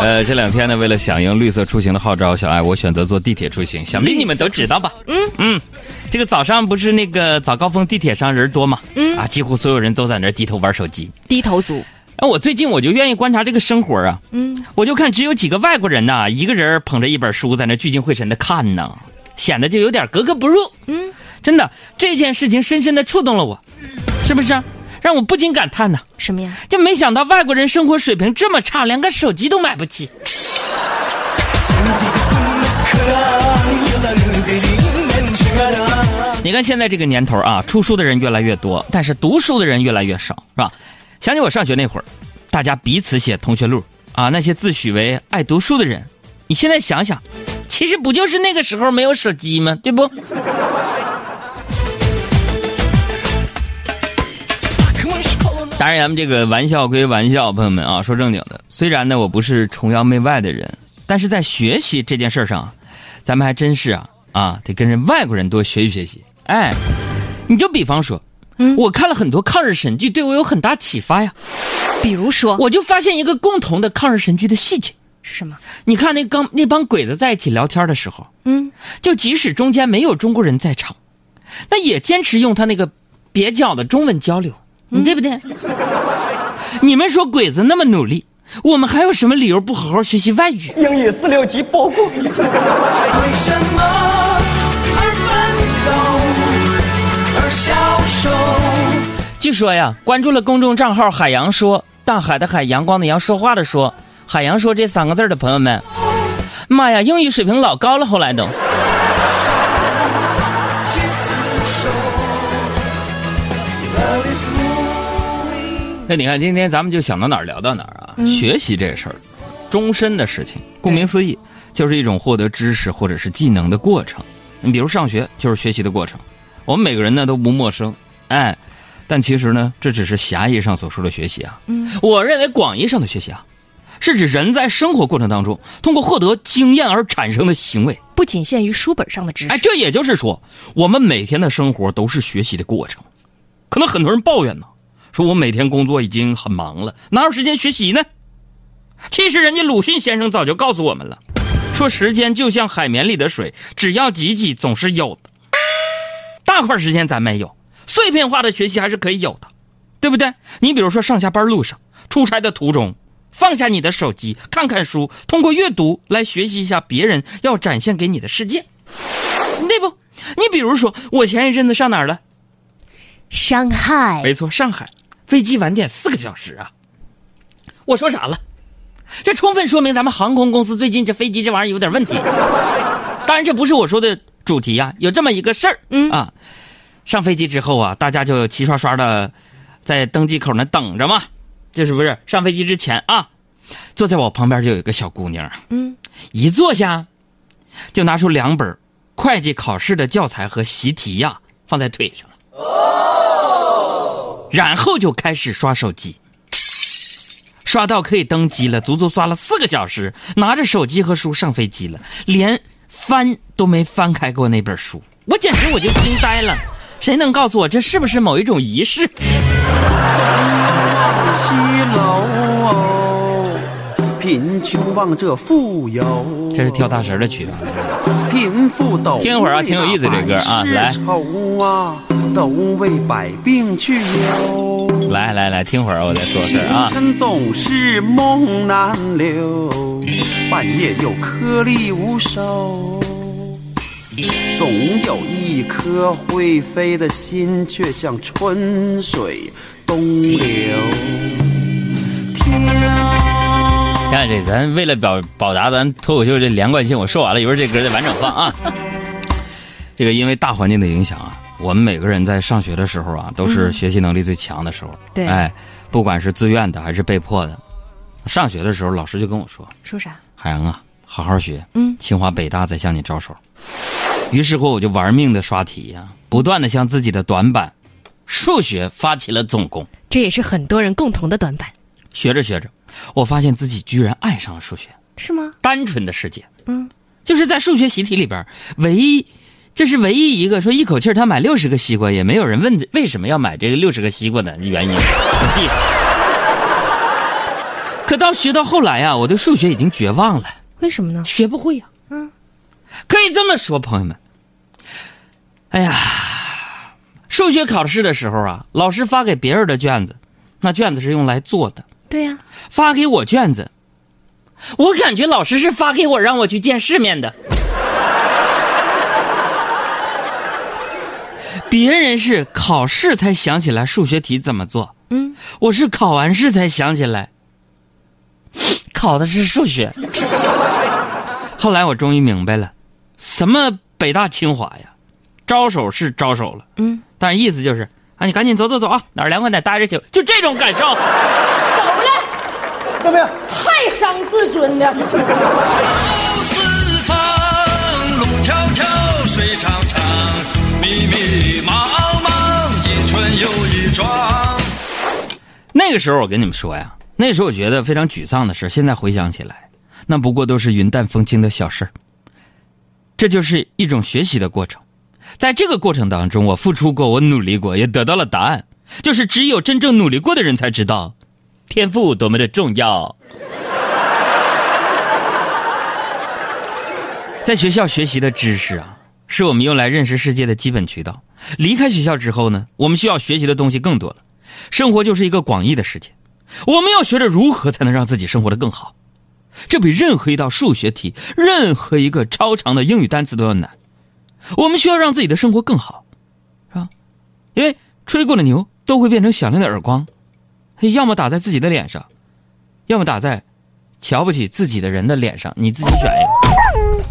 呃，这两天呢，为了响应绿色出行的号召，小爱我选择坐地铁出行。想必你们都知道吧？嗯嗯，这个早上不是那个早高峰地铁上人多吗？嗯啊，几乎所有人都在那儿低头玩手机。低头族。哎，我最近我就愿意观察这个生活啊。嗯，我就看只有几个外国人呐，一个人捧着一本书在那聚精会神的看呢，显得就有点格格不入。嗯，真的，这件事情深深的触动了我，是不是？让我不禁感叹呢。什么呀？就没想到外国人生活水平这么差，连个手机都买不起。你看现在这个年头啊，出书的人越来越多，但是读书的人越来越少，是吧？想起我上学那会儿，大家彼此写同学录啊，那些自诩为爱读书的人，你现在想想，其实不就是那个时候没有手机吗？对不？当然，咱们这个玩笑归玩笑，朋友们啊，说正经的。虽然呢，我不是崇洋媚外的人，但是在学习这件事上，咱们还真是啊啊，得跟人外国人多学习学习。哎，你就比方说。我看了很多抗日神剧，对我有很大启发呀。比如说，我就发现一个共同的抗日神剧的细节是什么？你看那刚那帮鬼子在一起聊天的时候，嗯，就即使中间没有中国人在场，那也坚持用他那个蹩脚的中文交流，你对不对？你们说鬼子那么努力，我们还有什么理由不好好学习外语？英语四六级包过。为什么而奋斗而消瘦？据说呀，关注了公众账号“海洋说”，大海的海，阳光的阳，说话的说，海洋说这三个字的朋友们，妈呀，英语水平老高了，后来都。那你看，今天咱们就想到哪儿聊到哪儿啊？学习这事儿，终身的事情，顾名思义，就是一种获得知识或者是技能的过程。你比如上学，就是学习的过程。我们每个人呢都不陌生，哎，但其实呢，这只是狭义上所说的学习啊。嗯，我认为广义上的学习啊，是指人在生活过程当中通过获得经验而产生的行为，不仅限于书本上的知识。哎，这也就是说，我们每天的生活都是学习的过程。可能很多人抱怨呢，说我每天工作已经很忙了，哪有时间学习呢？其实人家鲁迅先生早就告诉我们了，说时间就像海绵里的水，只要挤挤，总是有的。大块时间咱没有，碎片化的学习还是可以有的，对不对？你比如说上下班路上、出差的途中，放下你的手机，看看书，通过阅读来学习一下别人要展现给你的世界，对不？你比如说，我前一阵子上哪儿了？上海。没错，上海，飞机晚点四个小时啊！我说啥了？这充分说明咱们航空公司最近这飞机这玩意儿有点问题。当然，这不是我说的。主题呀，有这么一个事儿，嗯啊，上飞机之后啊，大家就齐刷刷的在登机口那等着嘛，这是不是？上飞机之前啊，坐在我旁边就有一个小姑娘，嗯，一坐下就拿出两本会计考试的教材和习题呀，放在腿上哦，然后就开始刷手机，刷到可以登机了，足足刷了四个小时，拿着手机和书上飞机了，连。翻都没翻开过那本书，我简直我就惊呆了。谁能告诉我这是不是某一种仪式？西楼，贫穷望着富有。这是跳大神的曲子。贫富斗，听一会儿啊，挺有意思这歌啊，来。都为百病去忧。来来来，听会儿我再说事啊。清晨总是梦难留，半夜又颗粒无收。总有一颗会飞的心，却像春水东流。现在这咱为了表表达咱脱口秀这连贯性，我说完了，一会儿这歌再完整放啊。这个因为大环境的影响啊，我们每个人在上学的时候啊，都是学习能力最强的时候。对，哎，不管是自愿的还是被迫的，上学的时候老师就跟我说：“说啥？海洋啊，好好学，嗯，清华北大在向你招手。”于是乎，我就玩命的刷题呀，不断的向自己的短板数学发起了总攻。这也是很多人共同的短板。学着学着，我发现自己居然爱上了数学。是吗？单纯的世界。嗯，就是在数学习题里边，唯一，这是唯一一个说一口气他买六十个西瓜，也没有人问为什么要买这个六十个西瓜的原因。可到学到后来啊，我对数学已经绝望了，为什么呢？学不会呀、嗯，可以这么说，朋友们。哎呀，数学考试的时候啊，老师发给别人的卷子，那卷子是用来做的；对呀、发给我卷子，我感觉老师是发给我让我去见世面的。别人是考试才想起来数学题怎么做，嗯，我是考完试才想起来，考的是数学。后来我终于明白了，什么北大清华呀，招手是招手了，嗯，但是意思就是啊，你赶紧走走走啊，哪儿凉快哪儿待着去，就这种感受。太伤自尊了。四方，路迢迢，水长长，密密茫茫，一春又一庄。那个时候我跟你们说呀，那时候我觉得非常沮丧的事，现在回想起来，那不过都是云淡风轻的小事儿这就是一种学习的过程，在这个过程当中，我付出过，我努力过，也得到了答案，就是只有真正努力过的人才知道，天赋多么的重要。在学校学习的知识啊，是我们用来认识世界的基本渠道。离开学校之后呢，我们需要学习的东西更多了。生活就是一个广义的世界，我们要学着如何才能让自己生活的更好。这比任何一道数学题、任何一个超长的英语单词都要难。我们需要让自己的生活更好，是吧？因为吹过的牛都会变成响亮的耳光，要么打在自己的脸上，要么打在瞧不起自己的人的脸上，你自己选一个。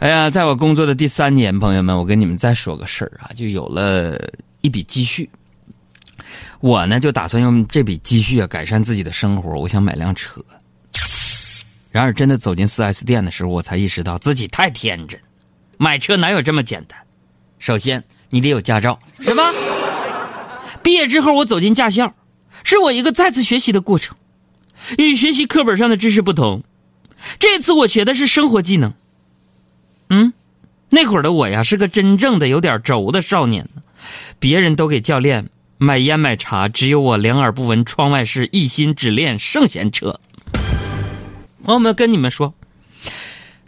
哎呀，在我工作的第三年，朋友们，我跟你们再说个事儿啊，就有了一笔积蓄。我呢，就打算用这笔积蓄啊，改善自己的生活。我想买辆车。然而，真的走进 4S 店的时候，我才意识到自己太天真。买车哪有这么简单？首先，你得有驾照，是吧？毕业之后，我走进驾校，是我一个再次学习的过程。与学习课本上的知识不同，这次我学的是生活技能。嗯，那会儿的我呀，是个真正的有点轴的少年。别人都给教练买烟买茶，只有我两耳不闻窗外事，一心只练圣贤车。朋友们，跟你们说，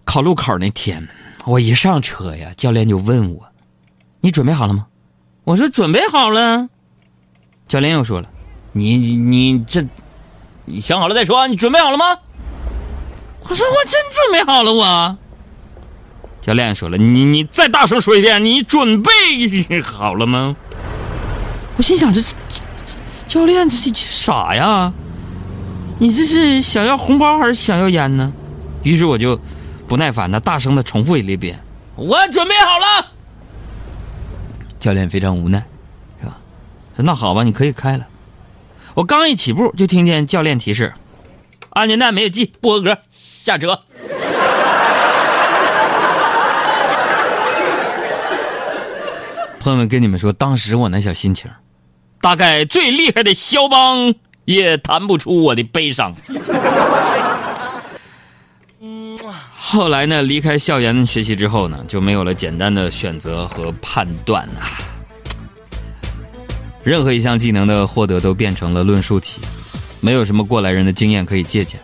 考路口那天，我一上车呀，教练就问我：“你准备好了吗？”我说：“准备好了。”教练又说了：“你你你这，你想好了再说，你准备好了吗？”我说：“我真准备好了，我。”教练说了：“你你再大声说一遍，你准备 好了吗？”我心想：这这教练这这傻呀！你这是想要红包还是想要烟呢？于是我就不耐烦的大声的重复了一遍：“我准备好了。”教练非常无奈，是吧？说那好吧，你可以开了。我刚一起步，就听见教练提示：“安全带没有系，不合格，下车。”朋友们，跟你们说，当时我那小心情，大概最厉害的肖邦也弹不出我的悲伤。后来呢，离开校园学习之后呢，就没有了简单的选择和判断呐、任何一项技能的获得都变成了论述题，没有什么过来人的经验可以借鉴，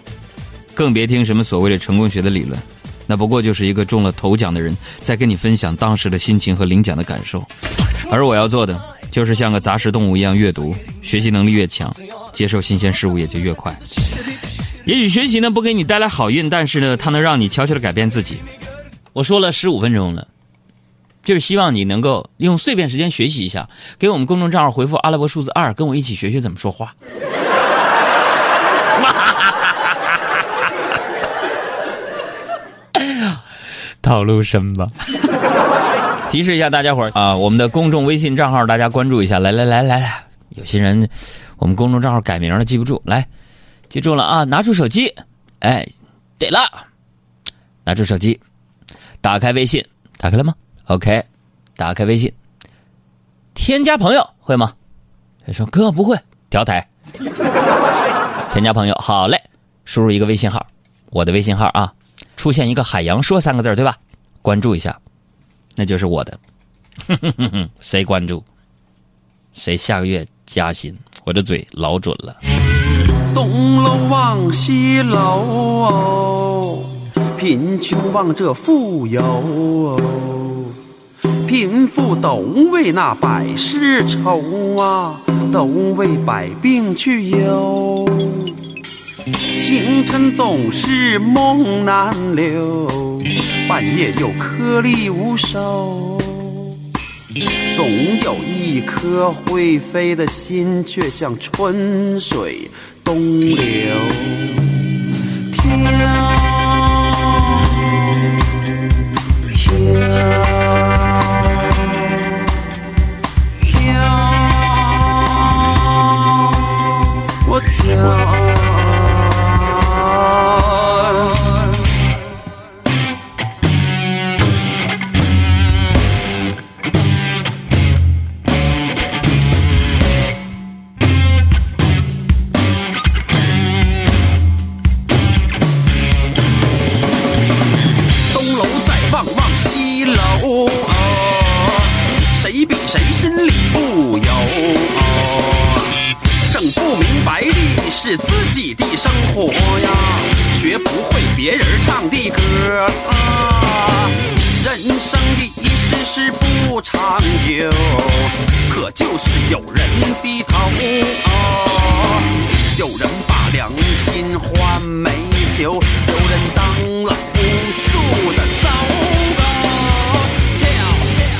更别听什么所谓的成功学的理论。那不过就是一个中了头奖的人在跟你分享当时的心情和领奖的感受，而我要做的就是像个杂食动物一样阅读，学习能力越强，接受新鲜事物也就越快。也许学习呢不给你带来好运，但是呢，它能让你悄悄的改变自己。我说了十五分钟了，就是希望你能够用碎片时间学习一下，给我们公众账号回复阿拉伯数字二，跟我一起学学怎么说话。套路深吧？提示一下大家伙儿啊，我们的公众微信账号大家关注一下。来来来来来，有些人我们公众账号改名了，记不住，来，记住了啊！拿出手机，哎，对了，拿出手机，打开微信，打开了吗？OK，打开微信，添加朋友会吗？他说哥不会，调台。添加朋友，好嘞，输入一个微信号，我的微信号啊，出现一个海洋说三个字对吧？关注一下，那就是我的。谁关注，谁下个月加薪，我这嘴老准了。东楼望西楼，哦贫穷望着富有。哦贫富都为那百事愁啊，都为百病去忧。清晨总是梦难留，半夜又颗粒无收。总有一颗会飞的心，却像春水东流。天啊，人生的一世是不长久，可就是有人低头，啊、有人把良心换美酒，有人当了无数的糟。